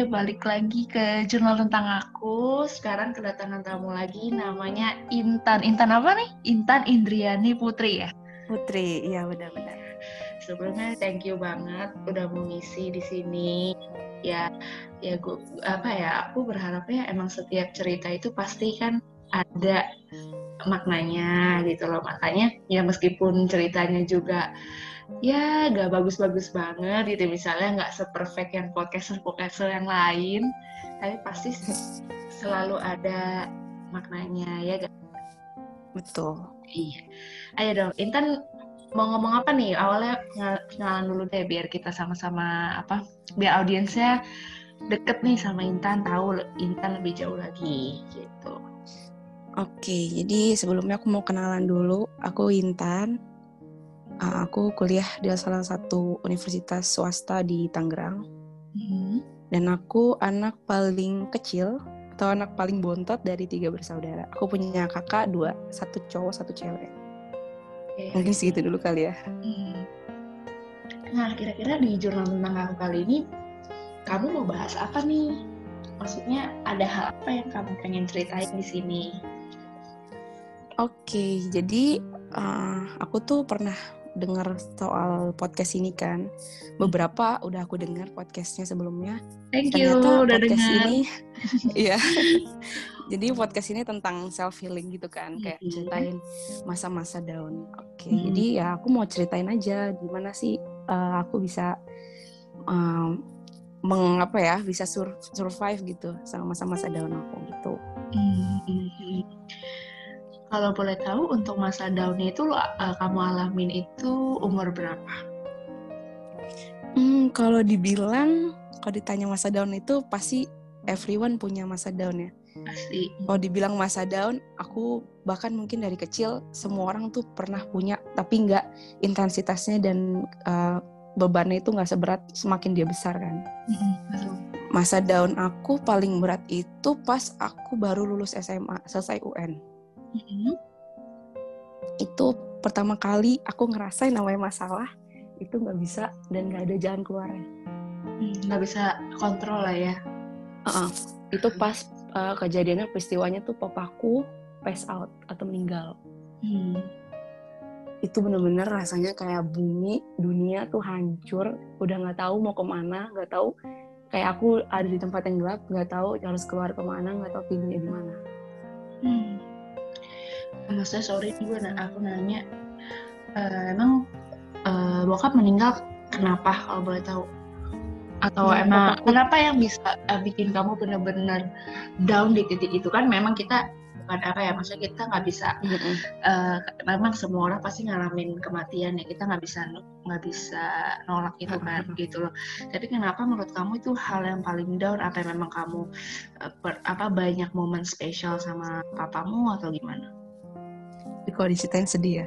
Oke, balik lagi ke jurnal tentang aku. Sekarang kedatangan tamu lagi namanya Intan. Intan apa nih? Intan Indriani Putri ya? Putri, iya benar-benar. Sebelumnya thank you banget udah mengisi di sini. Ya, ya gue apa ya? Aku berharapnya emang setiap cerita itu pasti kan ada maknanya gitu loh. Makanya ya meskipun ceritanya juga ya gak bagus-bagus banget gitu misalnya nggak seperfect yang podcaster-podcaster yang lain tapi pasti selalu ada maknanya ya gak? Betul. Iya. Ayo dong, Intan mau ngomong apa nih? Awalnya kenalan dulu deh biar kita sama-sama apa? Biar audiensnya deket nih sama Intan, tahu Intan lebih jauh lagi gitu. Oke, jadi sebelumnya aku mau kenalan dulu. Aku Intan uh, aku kuliah di salah satu universitas swasta di Tangerang. Mm-hmm. Dan aku anak paling kecil atau anak paling bontot dari tiga bersaudara. Aku punya kakak dua, satu cowok, satu cewek. Okay. Mungkin segitu dulu kali ya. Hmm. Nah, kira-kira di jurnal tentang aku kali ini, kamu mau bahas apa nih? Maksudnya ada hal apa yang kamu pengen ceritain di sini? Oke, okay, jadi uh, aku tuh pernah dengar soal podcast ini kan. Beberapa udah aku dengar podcastnya sebelumnya. Thank you Ternyata udah podcast denger. ini iya. Jadi podcast ini tentang self healing gitu kan, kayak mm-hmm. ceritain masa-masa down. Oke, okay, hmm. jadi ya aku mau ceritain aja gimana sih uh, aku bisa um, mengapa ya bisa sur survive gitu sama masa-masa down aku gitu. Kalau boleh tahu untuk masa down itu uh, kamu alamin itu umur berapa? Hmm, kalau dibilang kalau ditanya masa down itu pasti everyone punya masa down ya. Pasti. Kalau dibilang masa down, aku bahkan mungkin dari kecil semua orang tuh pernah punya, tapi nggak intensitasnya dan uh, bebannya itu nggak seberat semakin dia besar kan. Mm-hmm. Masa down aku paling berat itu pas aku baru lulus SMA, selesai UN hmm Itu pertama kali aku ngerasain namanya masalah itu nggak bisa dan nggak ada jalan keluarnya. Hmm, nggak bisa kontrol lah ya. Uh-uh. Itu pas uh, kejadiannya peristiwanya tuh papaku pass out atau meninggal. Hmm. Itu bener-bener rasanya kayak bumi, dunia tuh hancur, udah nggak tahu mau ke mana, nggak tahu kayak aku ada di tempat yang gelap, nggak tahu harus keluar ke mana, nggak tahu pintunya di mana. Hmm maksudnya sorry gue aku nanya uh, emang uh, bokap meninggal kenapa kalau boleh tahu atau hmm, emang kenapa yang bisa uh, bikin kamu benar-benar down di titik itu kan memang kita bukan apa ya maksudnya kita nggak bisa mm-hmm. uh, memang semua orang pasti ngalamin kematian ya kita nggak bisa nggak bisa nolak itu kan mm-hmm. gitu loh tapi kenapa menurut kamu itu hal yang paling down apa memang kamu uh, per, apa banyak momen spesial sama papamu atau gimana? Kalau diceritain sedih ya.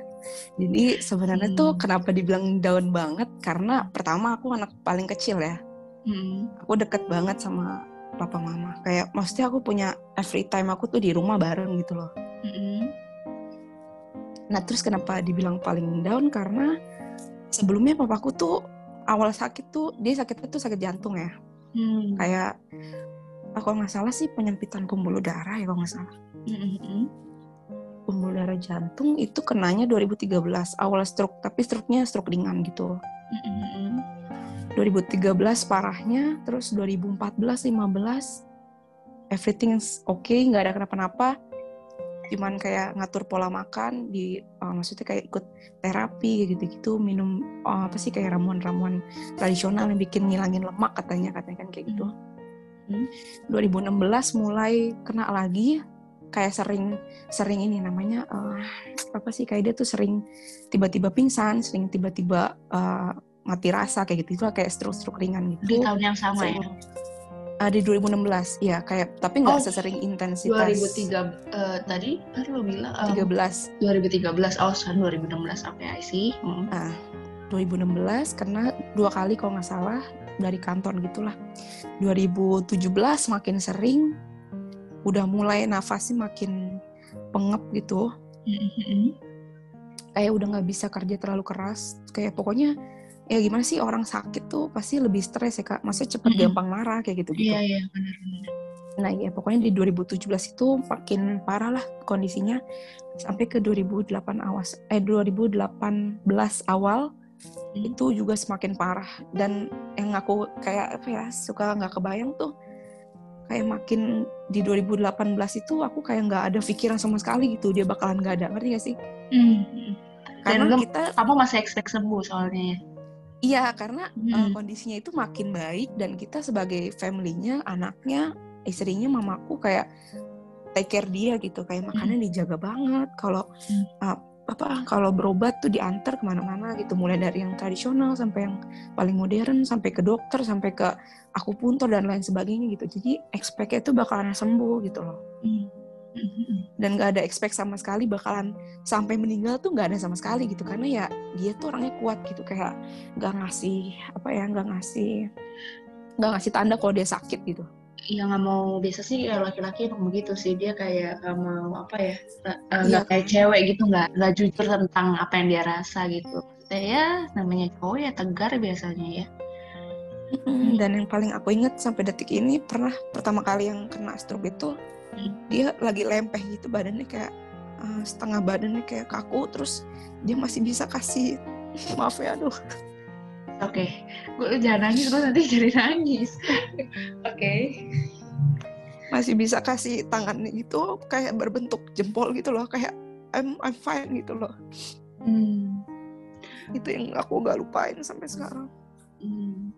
Jadi sebenarnya hmm. tuh kenapa dibilang down banget karena pertama aku anak paling kecil ya. Hmm. Aku deket banget sama papa mama. Kayak maksudnya aku punya every time aku tuh di rumah bareng gitu loh. Hmm. Nah terus kenapa dibilang paling down karena sebelumnya papaku tuh awal sakit tuh dia sakitnya tuh sakit jantung ya. Hmm. Kayak aku nggak salah sih penyempitan pembuluh darah ya kalau nggak salah. Hmm pembuluh darah jantung itu kenanya 2013 awal stroke tapi stroke-nya stroke ringan gitu. Mm-hmm. 2013 parahnya, terus 2014 15 everything's okay, nggak ada kenapa-napa. Cuman kayak ngatur pola makan di uh, maksudnya kayak ikut terapi gitu-gitu, minum uh, apa sih kayak ramuan-ramuan tradisional yang bikin ngilangin lemak katanya katanya kan kayak gitu. Mm-hmm. 2016 mulai kena lagi kayak sering sering ini namanya uh, apa sih kayak dia tuh sering tiba-tiba pingsan, sering tiba-tiba uh, mati rasa kayak gitu itu kayak stroke-stroke ringan gitu. Di tahun yang sama ya. Uh, di 2016, ya kayak tapi nggak oh, sesering intensitas. 2003 uh, tadi kan lo bilang um, 13. 2013, oh sekarang 2016, oke okay. Hmm. Uh, 2016 karena dua kali kalau nggak salah dari kantor gitulah. 2017 makin sering, udah mulai nafasnya makin pengep gitu. Mm-hmm. kayak udah nggak bisa kerja terlalu keras. Kayak pokoknya ya gimana sih orang sakit tuh pasti lebih stres ya kak. Maksudnya cepet mm -hmm. gampang marah kayak gitu gitu iya iya benar-benar. Nah ya pokoknya di 2017 itu makin parah lah kondisinya. Sampai ke 2008 awas eh 2018 awal hmm. itu juga semakin parah. Dan yang aku kayak apa ya suka nggak kebayang tuh kayak makin di 2018 itu aku kayak nggak ada pikiran sama sekali gitu dia bakalan nggak ada ngerti gak sih? Hmm. Karena dan kita kamu masih expect sembuh soalnya ya? Iya karena hmm. uh, kondisinya itu makin baik dan kita sebagai familynya anaknya istrinya mamaku kayak take care dia gitu kayak makannya hmm. dijaga banget kalau hmm. uh, apa kalau berobat tuh diantar ke mana-mana gitu. Mulai dari yang tradisional sampai yang paling modern sampai ke dokter sampai ke aku puntur dan lain sebagainya gitu. Jadi expect itu bakalan sembuh gitu loh. Hmm. dan gak ada expect sama sekali bakalan sampai meninggal tuh gak ada sama sekali gitu. Karena ya dia tuh orangnya kuat gitu. Kayak gak ngasih apa ya gak ngasih gak ngasih tanda kalau dia sakit gitu ya nggak mau biasa sih laki-laki emang begitu sih. Dia kayak nggak mau apa ya nggak iya. kayak cewek gitu nggak nggak jujur tentang apa yang dia rasa gitu. Ya namanya cowok ya tegar biasanya ya. Hmm, dan yang paling aku inget sampai detik ini pernah pertama kali yang kena stroke itu hmm. dia lagi lempeh gitu badannya kayak uh, setengah badannya kayak kaku terus dia masih bisa kasih maaf ya aduh oke okay. gue jangan nangis terus nanti jadi nangis oke okay. masih bisa kasih tangan itu kayak berbentuk jempol gitu loh kayak I'm I'm fine gitu loh hmm. itu yang aku gak lupain sampai sekarang hmm.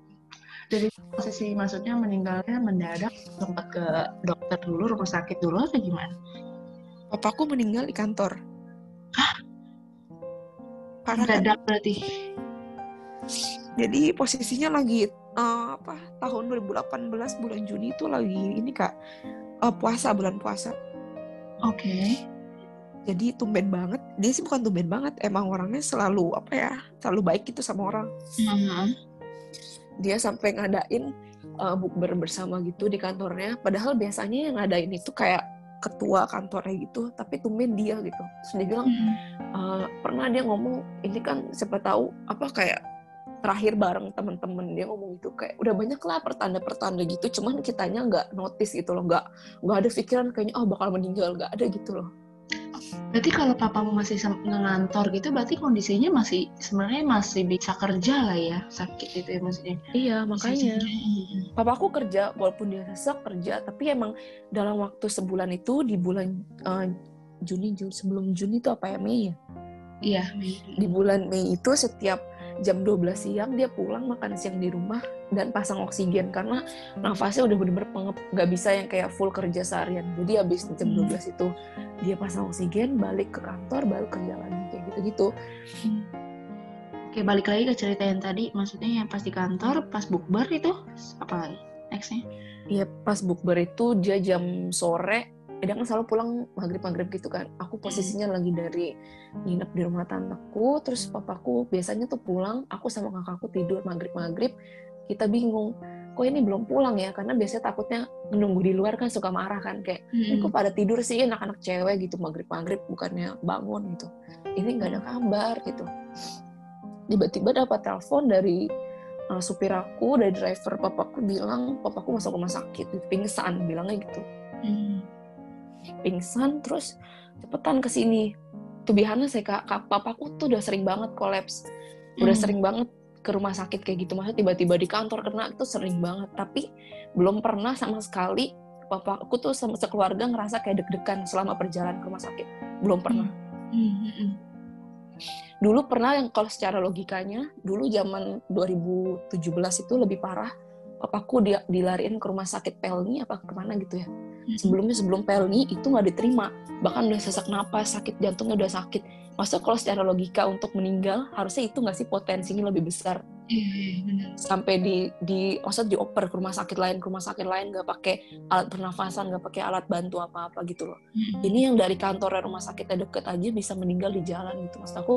jadi posisi maksudnya meninggalnya mendadak sempat ke dokter dulu rumah sakit dulu atau gimana papaku meninggal di kantor Hah? Parah mendadak berarti jadi posisinya lagi uh, apa tahun 2018 bulan Juni itu lagi ini kak uh, puasa bulan puasa oke okay. jadi tumben banget dia sih bukan tumben banget emang orangnya selalu apa ya selalu baik gitu sama orang uh-huh. dia sampai ngadain uh, bukber bersama gitu di kantornya padahal biasanya yang ngadain itu kayak ketua kantornya gitu tapi tumben dia gitu terus dia bilang hmm. uh, pernah dia ngomong ini kan siapa tahu apa kayak terakhir bareng temen-temen dia ngomong gitu kayak udah banyak lah pertanda-pertanda gitu cuman kitanya nggak notice gitu loh nggak nggak ada pikiran kayaknya oh bakal meninggal nggak ada gitu loh. Berarti kalau papamu masih ngantor gitu berarti kondisinya masih sebenarnya masih bisa kerja lah ya sakit itu ya maksudnya? Iya makanya. Papaku kerja walaupun dia sesak kerja tapi emang dalam waktu sebulan itu di bulan uh, Juni Juni sebelum Juni itu apa ya Mei ya? Iya Mei. Di bulan Mei itu setiap jam 12 siang dia pulang makan siang di rumah dan pasang oksigen karena nafasnya udah bener-bener pengep. Nggak bisa yang kayak full kerja seharian. Jadi habis jam 12 hmm. itu dia pasang oksigen balik ke kantor baru kerja lagi kayak gitu-gitu. Oke balik lagi ke cerita yang tadi. Maksudnya yang pas di kantor pas bukber itu apa lagi? Nextnya? Iya pas bukber itu dia jam sore dia kan selalu pulang maghrib maghrib gitu kan. Aku posisinya lagi dari nginep di rumah tanteku terus papaku biasanya tuh pulang aku sama kakakku tidur maghrib maghrib kita bingung kok ini belum pulang ya? Karena biasanya takutnya menunggu di luar kan suka marah kan kayak hmm. kok pada tidur sih anak-anak cewek? Gitu maghrib maghrib bukannya bangun gitu. Ini nggak ada kabar gitu. Tiba-tiba dapat telepon dari uh, supir aku dari driver papaku bilang papaku masuk rumah sakit pingsan bilangnya gitu. Hmm pingsan terus cepetan ke sini tuh biasanya saya kak, kak papaku tuh udah sering banget kolaps udah hmm. sering banget ke rumah sakit kayak gitu maksudnya tiba-tiba di kantor kena itu sering banget tapi belum pernah sama sekali papaku tuh sama sekeluarga ngerasa kayak deg-degan selama perjalanan ke rumah sakit belum pernah hmm. Hmm. hmm. dulu pernah yang kalau secara logikanya dulu zaman 2017 itu lebih parah papaku dia dilariin ke rumah sakit Pelni apa ke mana gitu ya sebelumnya sebelum pelni itu nggak diterima. Bahkan udah sesak napas sakit jantungnya udah sakit. Masa kalau secara logika untuk meninggal harusnya itu nggak sih potensinya lebih besar? Iya, sampai di di maksud dioper ke rumah sakit lain ke rumah sakit lain nggak pakai alat pernafasan nggak pakai alat bantu apa apa gitu loh. Ini yang dari kantor rumah sakitnya deket aja bisa meninggal di jalan gitu. Maksud aku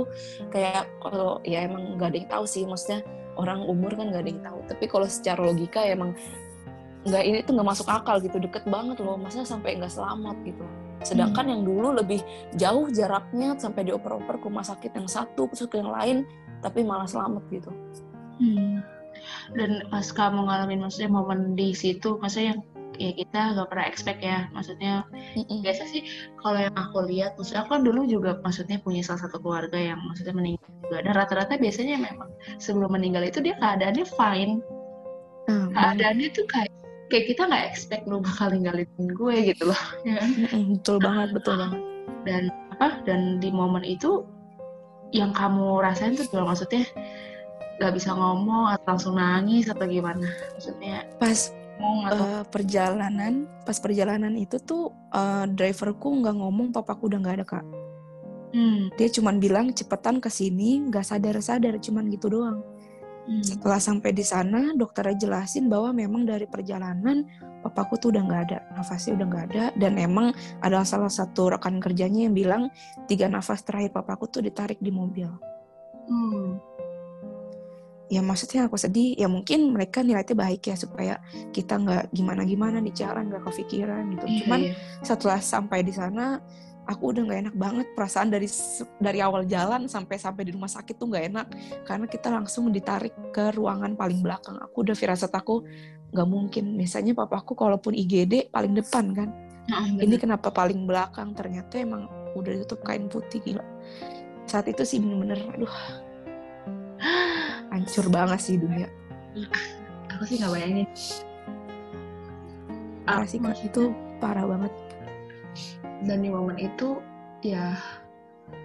kayak kalau ya emang nggak ada yang tahu sih. Maksudnya orang umur kan nggak ada yang tahu. Tapi kalau secara logika ya emang nggak ini tuh nggak masuk akal gitu deket banget loh masa sampai nggak selamat gitu. Sedangkan hmm. yang dulu lebih jauh jaraknya sampai dioper-oper ke rumah sakit yang satu terus ke yang lain tapi malah selamat gitu. Hmm. dan pas kamu ngalamin maksudnya momen di situ maksudnya yang ya kita gak pernah expect ya maksudnya mm biasa sih kalau yang aku lihat maksudnya aku kan dulu juga maksudnya punya salah satu keluarga yang maksudnya meninggal juga. Dan rata-rata biasanya memang sebelum meninggal itu dia keadaannya fine. Keadaannya tuh kayak kayak kita nggak expect lu bakal ninggalin gue gitu loh. Ya. betul banget betul banget. Dan apa dan di momen itu yang kamu rasain tuh maksudnya nggak bisa ngomong atau langsung nangis atau gimana? Maksudnya pas uh, perjalanan pas perjalanan itu tuh uh, driverku nggak ngomong papaku udah nggak ada kak. Hmm. dia cuman bilang cepetan ke sini nggak sadar sadar cuman gitu doang hmm. setelah sampai di sana dokternya jelasin bahwa memang dari perjalanan papaku tuh udah nggak ada nafasnya udah nggak ada dan emang ada salah satu rekan kerjanya yang bilang tiga nafas terakhir papaku tuh ditarik di mobil hmm ya maksudnya aku sedih ya mungkin mereka nilainya baik ya supaya kita nggak gimana gimana di jalan nggak kepikiran gitu iya, cuman iya. setelah sampai di sana aku udah nggak enak banget. Perasaan dari dari awal jalan sampai sampai di rumah sakit tuh nggak enak. Karena kita langsung ditarik ke ruangan paling belakang aku. Udah firasat aku nggak mungkin. Misalnya papaku kalaupun IGD paling depan kan. Nah, ini kenapa paling belakang? Ternyata emang udah ditutup kain putih gila. Saat itu sih bener-bener aduh. Hancur banget sih dunia. Aku sih nggak bayangin. Parah sih itu parah banget dan di momen itu ya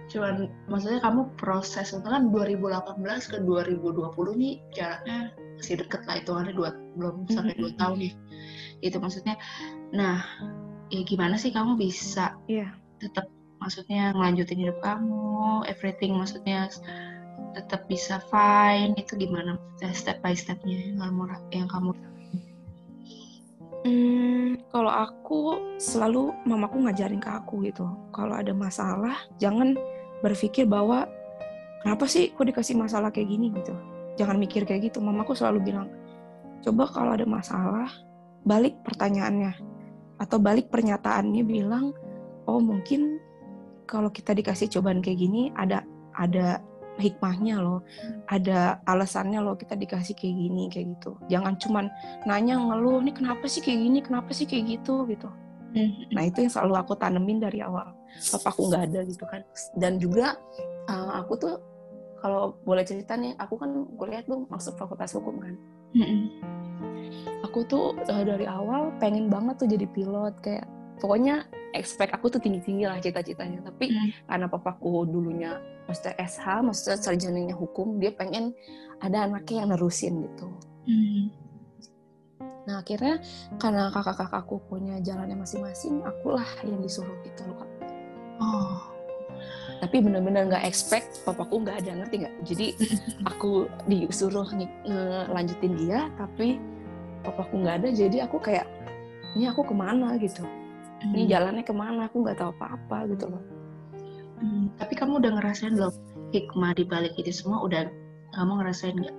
cuman maksudnya kamu proses itu kan 2018 ke 2020 nih jaraknya masih deket lah itu ada dua belum sampai dua tahun ya itu maksudnya. Nah ya gimana sih kamu bisa yeah. tetap maksudnya ngelanjutin hidup kamu everything maksudnya tetap bisa fine itu gimana? Step by stepnya yang kamu yang kamu Hmm, kalau aku selalu mamaku ngajarin ke aku gitu. Kalau ada masalah, jangan berpikir bahwa kenapa sih kok dikasih masalah kayak gini gitu. Jangan mikir kayak gitu. Mamaku selalu bilang, coba kalau ada masalah, balik pertanyaannya atau balik pernyataannya bilang, oh mungkin kalau kita dikasih cobaan kayak gini ada ada hikmahnya loh ada alasannya loh kita dikasih kayak gini kayak gitu. Jangan cuman nanya ngeluh ini kenapa sih kayak gini? Kenapa sih kayak gitu? gitu. Nah itu yang selalu aku tanemin dari awal. Aku nggak ada gitu kan. Dan juga uh, aku tuh kalau boleh cerita nih aku kan kuliah tuh masuk fakultas hukum kan. Aku tuh uh, dari awal pengen banget tuh jadi pilot kayak pokoknya expect aku tuh tinggi-tinggi lah cita-citanya. Tapi hmm. karena papaku dulunya maksudnya SH maksudnya sarjananya hukum dia pengen ada anaknya yang nerusin gitu. Hmm. nah akhirnya karena kakak-kakakku punya jalannya masing-masing akulah yang disuruh gitu loh kak. Oh. Tapi benar-benar nggak expect papaku nggak ada ngerti nggak? Jadi aku disuruh ngelanjutin dia tapi papaku nggak ada jadi aku kayak ini aku ke mana? gitu. Ini hmm. jalannya ke mana? Aku nggak tahu apa-apa gitu loh hmm, tapi kamu udah ngerasain belum hikmah di balik itu semua? Udah kamu ngerasain nggak?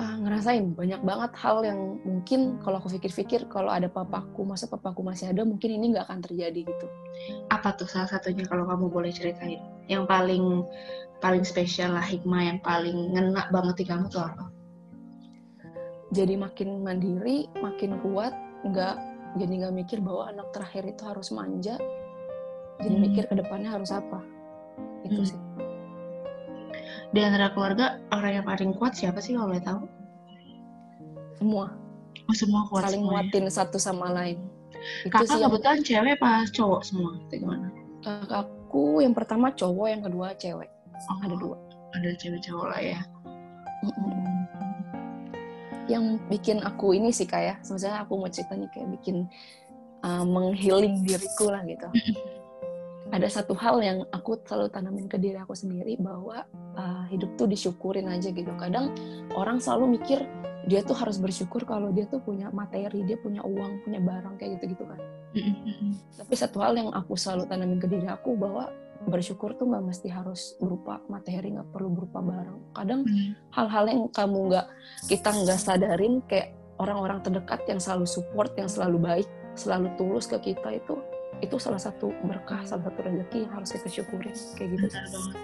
Ah, ngerasain banyak banget hal yang mungkin kalau aku pikir-pikir kalau ada papaku masa papaku masih ada mungkin ini nggak akan terjadi gitu. Apa tuh salah satunya kalau kamu boleh ceritain? Yang paling paling spesial lah hikmah yang paling ngena banget di kamu tuh apa? Jadi makin mandiri makin kuat nggak jadi nggak mikir bahwa anak terakhir itu harus manja jadi hmm. mikir ke depannya harus apa? Itu hmm. sih. Di antara keluarga orang yang paling kuat siapa sih kalau boleh tahu? Semua. Oh, semua kuat saling muatin satu sama lain. Itu kakak kebetulan yang... cewek pas cowok semua itu gimana? Kakakku yang pertama cowok yang kedua cewek. Oh, ada dua. ada cewek cowok lah ya. Mm -mm yang bikin aku ini sih kayak ya. sebenarnya aku mau cerita nih kayak bikin uh, menghealing diriku lah gitu ada satu hal yang aku selalu tanamin ke diri aku sendiri bahwa uh, hidup tuh disyukurin aja gitu. Kadang orang selalu mikir dia tuh harus bersyukur kalau dia tuh punya materi dia punya uang punya barang kayak gitu gitu kan tapi satu hal yang aku selalu tanamin ke diri aku bahwa bersyukur tuh nggak mesti harus berupa materi nggak perlu berupa barang. Kadang hmm. hal-hal yang kamu nggak kita nggak sadarin kayak orang-orang terdekat yang selalu support yang selalu baik selalu tulus ke kita itu itu salah satu berkah salah satu rezeki yang harus kita syukuri. Kayak gitu. Benar banget.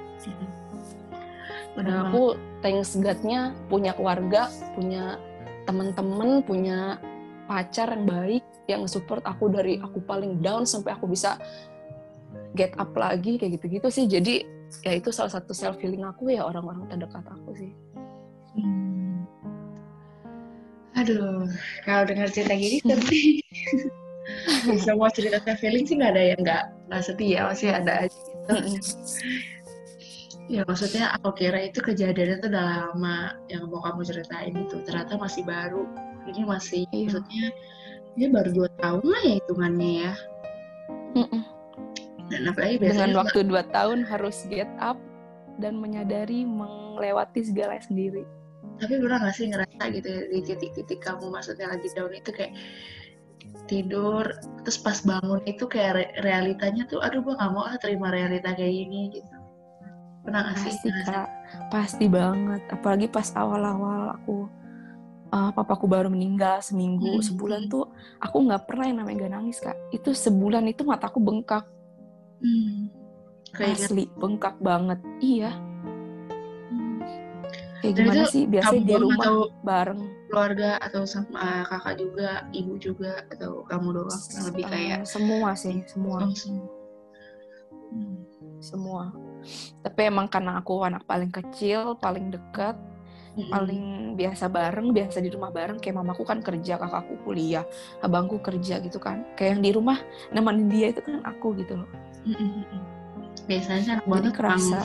Dan aku thanks God-nya punya keluarga punya teman-teman punya pacar yang baik yang support aku dari aku paling down sampai aku bisa get up lagi kayak gitu-gitu sih. Jadi ya itu salah satu self healing aku ya orang-orang terdekat aku sih. Hmm. aduh kalau dengar cerita gini semua cerita self healing sih nggak ada yang nggak nggak sedih ya masih ada aja gitu. Ya maksudnya aku kira itu kejadiannya tuh udah lama yang mau kamu ceritain itu. Ternyata masih baru. Ini masih iya. maksudnya dia baru dua tahun lah ya hitungannya ya. Mm -mm dan apalagi dengan waktu dua tahun harus get up dan menyadari melewati segala sendiri. Tapi pernah gak sih ngerasa gitu ya, di titik-titik kamu maksudnya lagi down itu kayak tidur terus pas bangun itu kayak re realitanya tuh aduh gue gak mau ah terima realita kayak gini gitu pernah gak sih pasti kak pasti banget apalagi pas awal-awal aku uh, papaku baru meninggal seminggu hmm. sebulan tuh aku nggak pernah yang namanya gak nangis kak itu sebulan itu mataku bengkak Hmm. Asli bengkak banget. Iya. Hmm. Kayak gimana sih? Biasanya di rumah atau bareng keluarga atau sama kakak juga, ibu juga atau kamu doang? Lebih uh, kayak semua sih, semua. Oh, semua. Hmm. Semua. Tapi emang karena aku anak paling kecil, paling dekat, hmm paling biasa bareng, biasa di rumah bareng. Kayak mamaku kan kerja, kakakku kuliah, abangku kerja gitu kan. Kayak yang di rumah nemenin dia itu kan aku gitu loh. Biasanya anak banget kerasa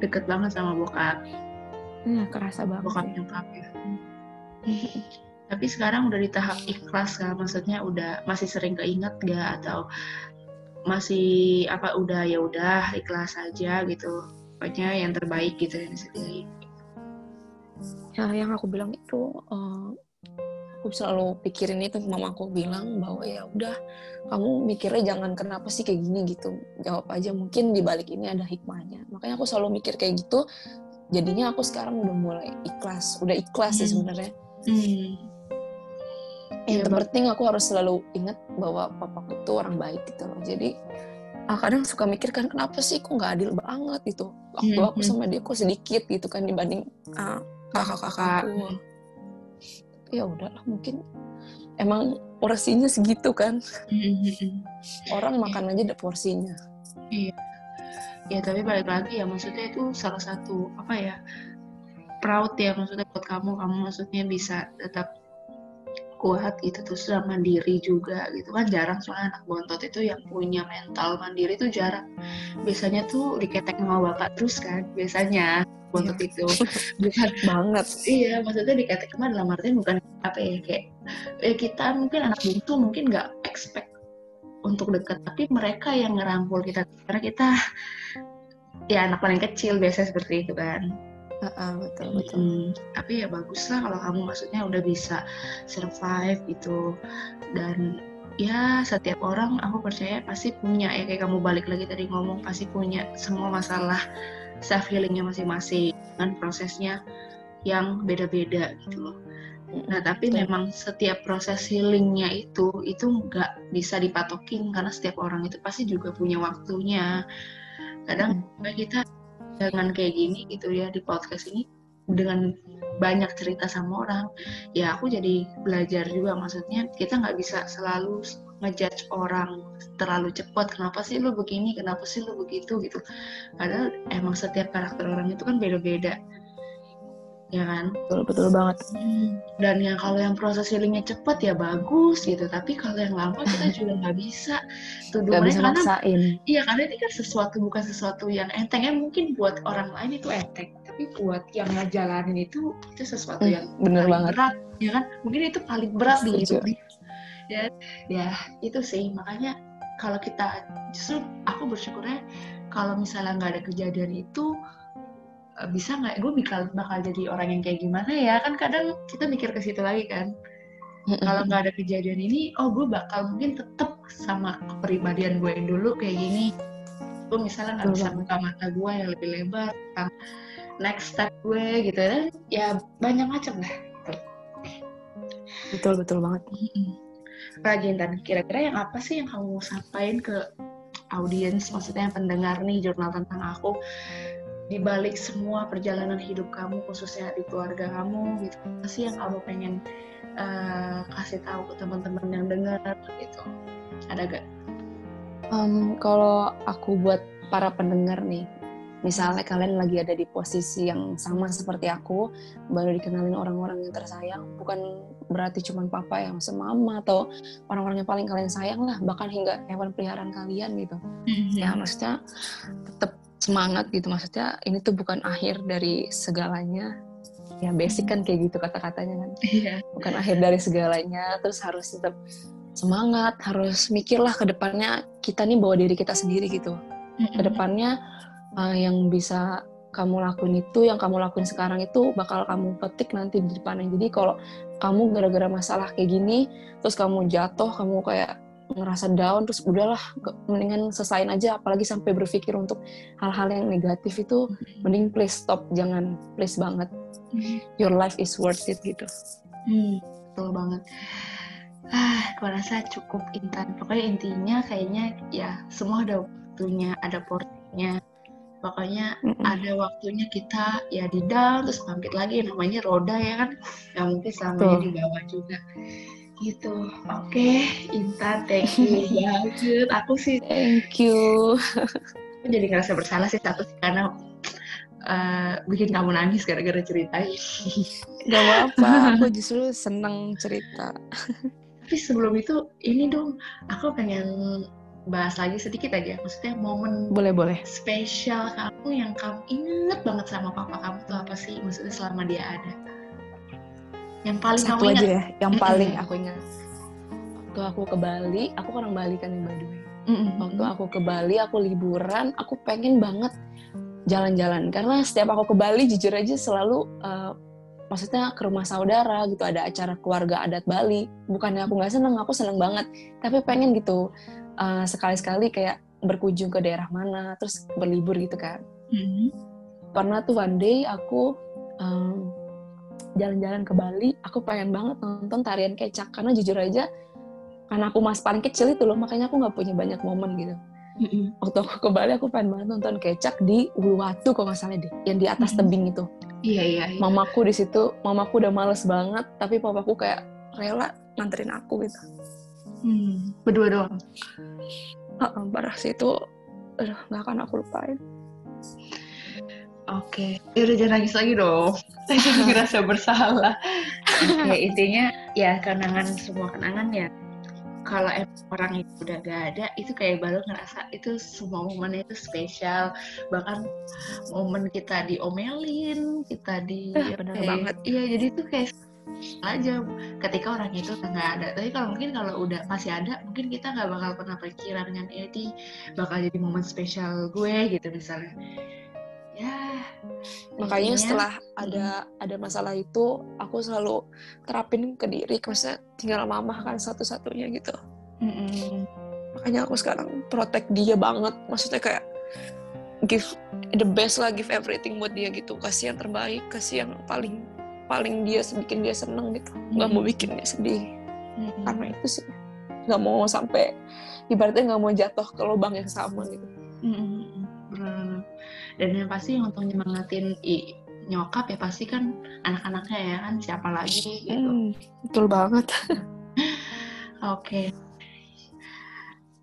deket banget sama bokap. Iya, kerasa banget. Bokap nyokap ya. Tapi sekarang udah di tahap ikhlas kan, maksudnya udah masih sering keinget gak atau masih apa udah ya udah ikhlas aja gitu. Pokoknya yang terbaik gitu yang disediain. Ya, yang aku bilang itu uh, aku selalu pikirin itu mama aku bilang bahwa ya udah kamu mikirnya jangan kenapa sih kayak gini gitu jawab aja mungkin di balik ini ada hikmahnya makanya aku selalu mikir kayak gitu jadinya aku sekarang udah mulai ikhlas udah ikhlas hmm. sih sebenarnya hmm. yang ya, terpenting aku harus selalu ingat bahwa papaku tuh orang baik gitu loh jadi ah, kadang suka mikir kan kenapa sih kok nggak adil banget gitu waktu hmm. aku hmm. sama dia kok sedikit gitu kan dibanding uh, kakak-kakakku ya udahlah mungkin emang porsinya segitu kan mm-hmm. orang makan aja ada porsinya iya ya tapi balik lagi ya maksudnya itu salah satu apa ya proud ya maksudnya buat kamu. Kamu maksudnya bisa tetap kuat gitu terus sudah mandiri juga gitu. Kan jarang soalnya anak bontot itu yang punya mental mandiri itu jarang. Biasanya tuh diketek sama bapak terus kan biasanya bontot itu. Bukan. Banget. Iya maksudnya diketek mah dalam artian bukan apa ya kayak eh, kita mungkin anak bungsu mungkin nggak expect untuk dekat tapi mereka yang ngerangkul kita. Karena kita ya anak paling kecil biasa seperti itu kan. Uh, uh, betul betul. Hmm, tapi ya bagus lah kalau kamu maksudnya udah bisa survive gitu. Dan ya setiap orang aku percaya pasti punya ya. Kayak kamu balik lagi tadi ngomong pasti punya semua masalah self healingnya masing-masing. Kan prosesnya yang beda-beda gitu loh. Nah tapi Betul. memang setiap proses healingnya itu itu nggak bisa dipatokin karena setiap orang itu pasti juga punya waktunya. Kadang hmm. kita dengan kayak gini gitu ya di podcast ini dengan banyak cerita sama orang ya aku jadi belajar juga maksudnya kita nggak bisa selalu ngejudge orang terlalu cepat kenapa sih lu begini kenapa sih lu begitu gitu padahal emang setiap karakter orang itu kan beda-beda ya kan? Betul betul banget. Hmm. dan yang kalau yang proses healingnya cepat ya bagus gitu. Tapi kalau yang lama kita juga nggak bisa. Tuh gak bisa karena maksain. iya karena ini kan sesuatu bukan sesuatu yang enteng ya. Mungkin buat orang lain itu enteng. Tapi buat yang ngejalanin itu itu sesuatu hmm, yang bener banget. berat ya kan? Mungkin itu paling berat di hidup ya ya itu sih. Makanya kalau kita justru aku bersyukurnya kalau misalnya nggak ada kejadian itu bisa nggak? Gue bakal bakal jadi orang yang kayak gimana ya? Kan kadang kita mikir ke situ lagi kan. Kalau nggak ada kejadian ini oh gue bakal mungkin tetap sama kepribadian gue yang dulu kayak gini. Gue misalnya nggak bisa buka mata gue yang lebih lebar tentang next step gue gitu kan ya banyak macam lah. Betul betul banget. Rajin dan. Kira-kira yang apa sih yang kamu sampaikan ke audiens maksudnya yang pendengar nih jurnal tentang aku di balik semua perjalanan hidup kamu khususnya di keluarga kamu gitu apa sih yang kamu pengen uh, kasih tahu ke teman-teman yang dengar gitu ada gak? Um, kalau aku buat para pendengar nih misalnya kalian lagi ada di posisi yang sama seperti aku baru dikenalin orang-orang yang tersayang bukan berarti cuma papa yang semama atau orang-orang yang paling kalian sayang lah bahkan hingga hewan peliharaan kalian gitu mm-hmm. ya maksudnya tetap semangat gitu. Maksudnya ini tuh bukan akhir dari segalanya. Ya basic kan kayak gitu kata-katanya kan. Yeah. bukan akhir dari segalanya terus harus tetap semangat harus mikirlah ke depannya kita nih bawa diri kita sendiri gitu. Ke depannya uh, yang bisa kamu lakuin itu, yang kamu lakuin sekarang itu bakal kamu petik nanti di depannya. Jadi kalau kamu gara-gara masalah kayak gini, terus kamu jatuh, kamu kayak ngerasa down, terus udahlah, mendingan selesain aja. Apalagi sampai berpikir untuk hal-hal yang negatif itu, hmm. mending please stop, jangan please banget. Hmm. Your life is worth it gitu. Hmm, betul banget. Ah, aku rasa cukup intan. Pokoknya intinya kayaknya ya semua ada waktunya, ada porsinya pokoknya mm-hmm. ada waktunya kita ya di down terus bangkit lagi namanya roda ya kan nggak mungkin selamanya di bawah juga gitu. Oke okay. Intan thank you. Banget aku sih thank you. Aku jadi ngerasa bersalah sih satu karena uh, bikin kamu nangis gara-gara cerita. Gak apa-apa, aku justru seneng cerita. Tapi sebelum itu, ini dong, aku pengen bahas lagi sedikit aja. Maksudnya momen boleh boleh. spesial kamu yang kamu inget banget sama papa kamu tuh apa sih? Maksudnya selama dia ada yang paling satu kamu aja ingat. ya yang paling aku ingat. Waktu aku ke Bali aku orang Bali kan yang by the way. Mm-hmm. waktu aku ke Bali aku liburan aku pengen banget jalan-jalan. Karena setiap aku ke Bali jujur aja selalu uh, maksudnya ke rumah saudara gitu ada acara keluarga adat Bali. Bukannya aku nggak seneng aku seneng banget. Tapi pengen gitu uh, sekali-sekali kayak berkunjung ke daerah mana terus berlibur gitu kan. Mm-hmm. pernah tuh one day aku um, jalan-jalan ke Bali aku pengen banget nonton tarian kecak karena jujur aja karena aku mas paling kecil itu loh makanya aku nggak punya banyak momen gitu mm-hmm. waktu aku ke Bali aku pengen banget nonton kecak di Uluwatu kok nggak salah deh yang di atas mm-hmm. tebing itu iya, iya iya mamaku di situ mamaku udah males banget tapi papaku kayak rela nganterin aku gitu Hmm, berdua doang. Uh, parah sih itu, aduh nggak akan aku lupain. Oke, okay. Ya udah jangan nangis lagi dong. Saya jadi ngerasa bersalah. Oke, okay, intinya ya kenangan semua kenangan ya. Kalau orang itu udah gak ada, itu kayak baru ngerasa itu semua momen itu spesial. Bahkan momen kita diomelin, kita di... Benar banget. Iya, jadi itu kayak aja ketika orang itu nggak ada tapi kalau mungkin kalau udah masih ada mungkin kita nggak bakal pernah pikiran dengan Edi bakal jadi momen spesial gue gitu misalnya ya makanya intinya, setelah ada ada masalah itu aku selalu terapin ke diri karena tinggal mama kan satu-satunya gitu mm -mm. makanya aku sekarang protect dia banget maksudnya kayak give the best lah give everything buat dia gitu kasih yang terbaik kasih yang paling paling dia bikin dia seneng gitu nggak mau hmm. bikin dia sedih hmm. karena itu sih nggak mau sampai ibaratnya nggak mau jatuh ke lubang yang sama gitu hmm. Dan yang pasti yang untuk nyemangatin i, nyokap ya pasti kan anak-anaknya ya kan siapa lagi gitu. Hmm, betul banget. Oke. Okay.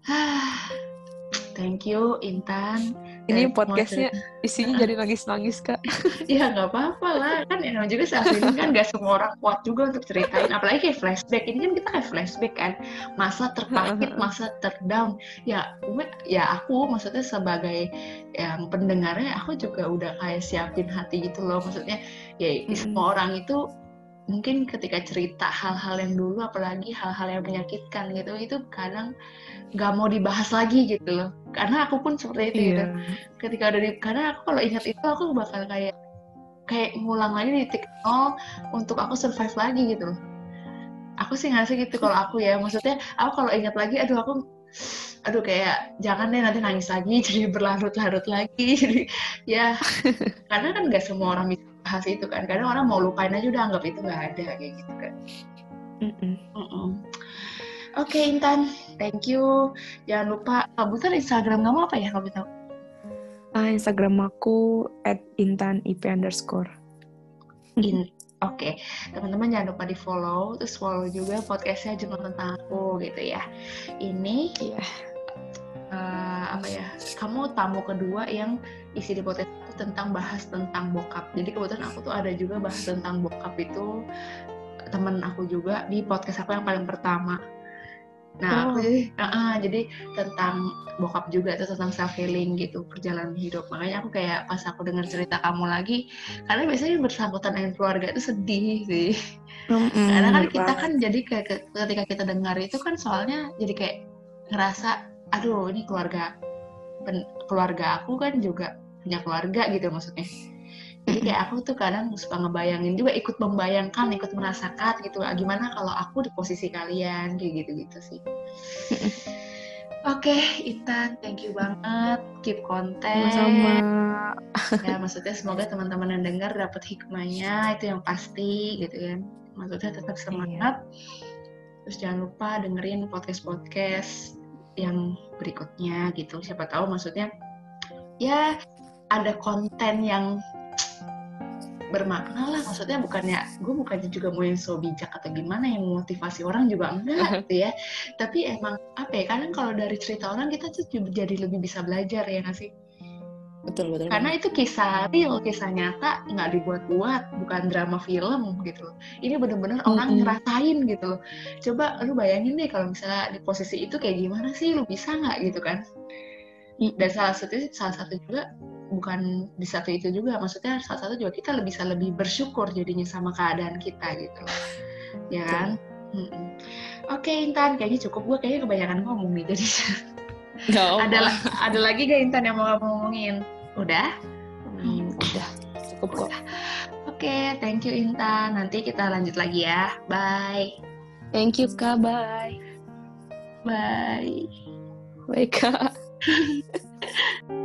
thank you Intan ini podcastnya isinya jadi nangis-nangis kak. Ya nggak apa-apa lah. Kan ya juga saat ini kan nggak semua orang kuat juga untuk ceritain. Apalagi kayak flashback. Ini kan kita kayak flashback kan. Masa terpakit masa terdown ya gue ya aku maksudnya sebagai yang pendengarnya aku juga udah kayak siapin hati gitu loh. Maksudnya ya mm-hmm. semua orang itu mungkin ketika cerita hal-hal yang dulu apalagi hal-hal yang menyakitkan gitu itu kadang nggak mau dibahas lagi gitu loh karena aku pun seperti itu gitu. iya. gitu ketika udah di karena aku kalau ingat itu aku bakal kayak kayak ngulang lagi di titik nol untuk aku survive lagi gitu loh aku sih ngasih gitu kalau aku ya maksudnya aku kalau ingat lagi aduh aku aduh kayak jangan deh nanti nangis lagi jadi berlarut-larut lagi jadi ya karena kan nggak semua orang bisa bahas itu kan kadang orang mau lupain aja udah anggap itu nggak ada kayak gitu kan mm -mm. Mm -mm. Oke okay, Intan, thank you. Jangan lupa, kamu Instagram kamu apa ya kalau tahu? Uh, Instagram aku at intan ip underscore. In, Oke, okay. teman-teman jangan lupa di follow, terus follow juga podcastnya cuma tentang aku gitu ya. Ini ya uh, apa ya? Kamu tamu kedua yang isi di podcast itu tentang bahas tentang bokap. Jadi kebetulan aku tuh ada juga bahas tentang bokap itu temen aku juga di podcast aku yang paling pertama. Nah, oh. aku, uh, uh, jadi tentang bokap juga itu tentang self healing gitu perjalanan hidup. Makanya aku kayak pas aku dengar cerita kamu lagi, karena biasanya bersangkutan dengan keluarga itu sedih sih. Mm -hmm, karena kan kita kan jadi kayak ketika kita dengar itu kan soalnya jadi kayak ngerasa, aduh ini keluarga keluarga aku kan juga punya keluarga gitu maksudnya jadi kayak aku tuh kadang suka ngebayangin juga ikut membayangkan ikut merasakan gitu gimana kalau aku di posisi kalian kayak gitu gitu sih Oke, okay, Itan, thank you banget. Keep konten. Sama-sama. ya, maksudnya semoga teman-teman yang dengar dapat hikmahnya, itu yang pasti gitu kan. Maksudnya tetap semangat. Iya. Terus jangan lupa dengerin podcast-podcast yang berikutnya gitu. Siapa tahu maksudnya ya ada konten yang bermakna lah. Maksudnya bukannya gue bukannya juga mau yang so bijak atau gimana yang motivasi orang juga enggak gitu ya. Tapi emang apa ya kadang kalau dari cerita orang kita tuh jadi lebih bisa belajar ya nggak sih betul betul karena itu kisah real kisah nyata nggak dibuat-buat bukan drama film gitu ini bener-bener mm -hmm. orang ngerasain gitu loh. Coba lu bayangin deh kalau misalnya di posisi itu kayak gimana sih? Lu bisa nggak gitu kan? Dan salah satu salah satu juga bukan di satu itu juga maksudnya salah satu juga kita lebih bisa lebih bersyukur jadinya sama keadaan kita gitu ya kan? Hmm. oke okay, Intan kayaknya cukup. Gue kayaknya kebanyakan ngomong nih jadi ada ada lagi gak Intan yang mau kamu ngomongin udah? Hmm, udah. Cukup kok. Oke okay, thank you Intan. Nanti kita lanjut lagi ya. Bye. Thank you kak. Bye. Bye. Bye kak